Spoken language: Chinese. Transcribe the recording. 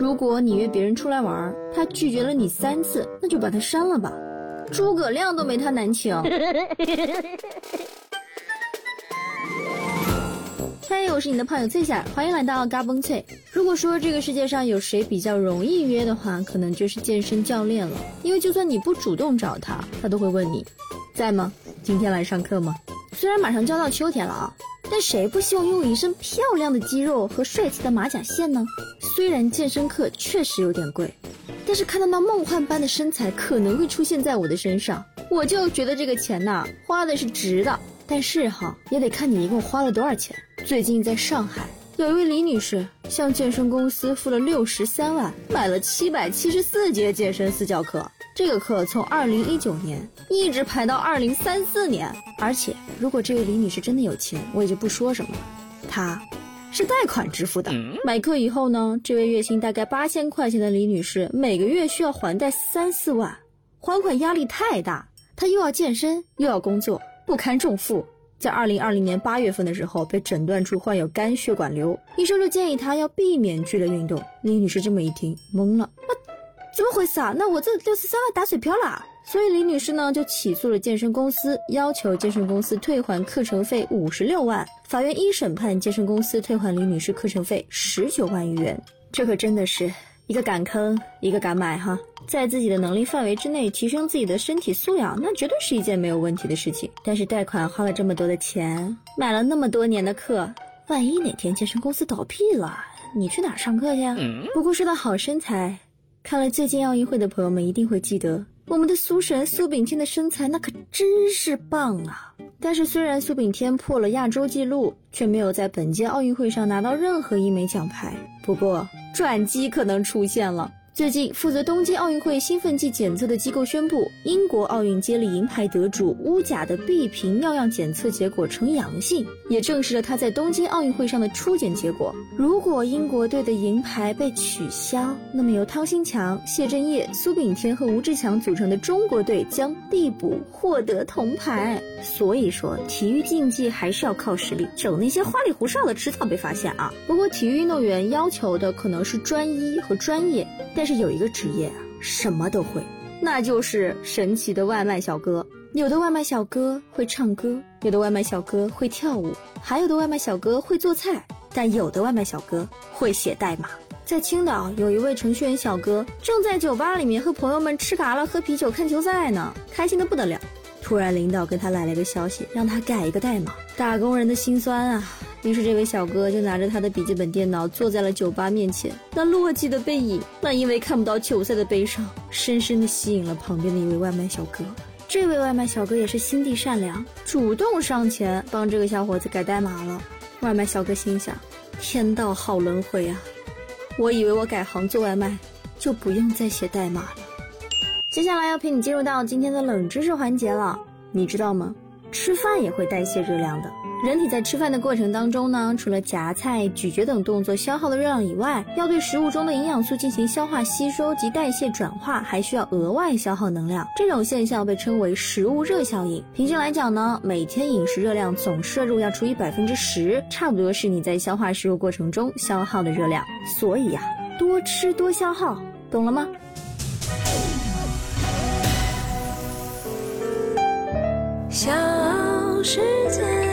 如果你约别人出来玩，他拒绝了你三次，那就把他删了吧。诸葛亮都没他难请。嘿，我是你的胖友翠夏，欢迎来到嘎嘣脆。如果说这个世界上有谁比较容易约的话，可能就是健身教练了，因为就算你不主动找他，他都会问你，在吗？今天来上课吗？虽然马上就要到秋天了啊，但谁不希望拥有一身漂亮的肌肉和帅气的马甲线呢？虽然健身课确实有点贵，但是看到那梦幻般的身材可能会出现在我的身上，我就觉得这个钱呐花的是值的。但是哈，也得看你一共花了多少钱。最近在上海，有一位李女士向健身公司付了六十三万，买了七百七十四节健身私教课。这个课从二零一九年一直排到二零三四年。而且，如果这位李女士真的有钱，我也就不说什么了。她，是贷款支付的。买课以后呢，这位月薪大概八千块钱的李女士，每个月需要还贷三四万，还款压力太大。她又要健身，又要工作。不堪重负，在二零二零年八月份的时候被诊断出患有肝血管瘤，医生就建议她要避免剧烈运动。李女士这么一听，懵了，那怎么回事啊？那我这六十三万打水漂了。所以李女士呢就起诉了健身公司，要求健身公司退还课程费五十六万。法院一审判健身公司退还李女士课程费十九万余元。这可真的是。一个敢坑，一个敢买哈，在自己的能力范围之内提升自己的身体素养，那绝对是一件没有问题的事情。但是贷款花了这么多的钱，买了那么多年的课，万一哪天健身公司倒闭了，你去哪上课去啊？不过说到好身材，看了最近奥运会的朋友们一定会记得，我们的苏神苏炳添的身材那可真是棒啊！但是虽然苏炳添破了亚洲纪录，却没有在本届奥运会上拿到任何一枚奖牌。不过。转机可能出现了。最近，负责东京奥运会兴奋剂检测的机构宣布，英国奥运接力银牌得主乌贾的 B 瓶尿样检测结果呈阳性，也证实了他在东京奥运会上的初检结果。如果英国队的银牌被取消，那么由汤新强、谢震业、苏炳添和吴志强组成的中国队将递补获得铜牌。所以说，体育竞技还是要靠实力，整那些花里胡哨的迟早被发现啊。不过，体育运动员要求的可能是专一和专业，但是有一个职业啊，什么都会，那就是神奇的外卖小哥。有的外卖小哥会唱歌，有的外卖小哥会跳舞，还有的外卖小哥会做菜，但有的外卖小哥会写代码。在青岛，有一位程序员小哥正在酒吧里面和朋友们吃嘎啦、喝啤酒、看球赛呢，开心的不得了。突然，领导跟他来了个消息，让他改一个代码。打工人的心酸啊！于是，这位小哥就拿着他的笔记本电脑，坐在了酒吧面前。那落寂的背影，那因为看不到球赛的悲伤，深深的吸引了旁边的一位外卖小哥。这位外卖小哥也是心地善良，主动上前帮这个小伙子改代码了。外卖小哥心想：天道好轮回啊！我以为我改行做外卖，就不用再写代码了。接下来要陪你进入到今天的冷知识环节了，你知道吗？吃饭也会代谢热量的。人体在吃饭的过程当中呢，除了夹菜、咀嚼等动作消耗的热量以外，要对食物中的营养素进行消化吸收及代谢转化，还需要额外消耗能量。这种现象被称为食物热效应。平均来讲呢，每天饮食热量总摄入要除以百分之十，差不多是你在消化食物过程中消耗的热量。所以呀，多吃多消耗，懂了吗？小世界。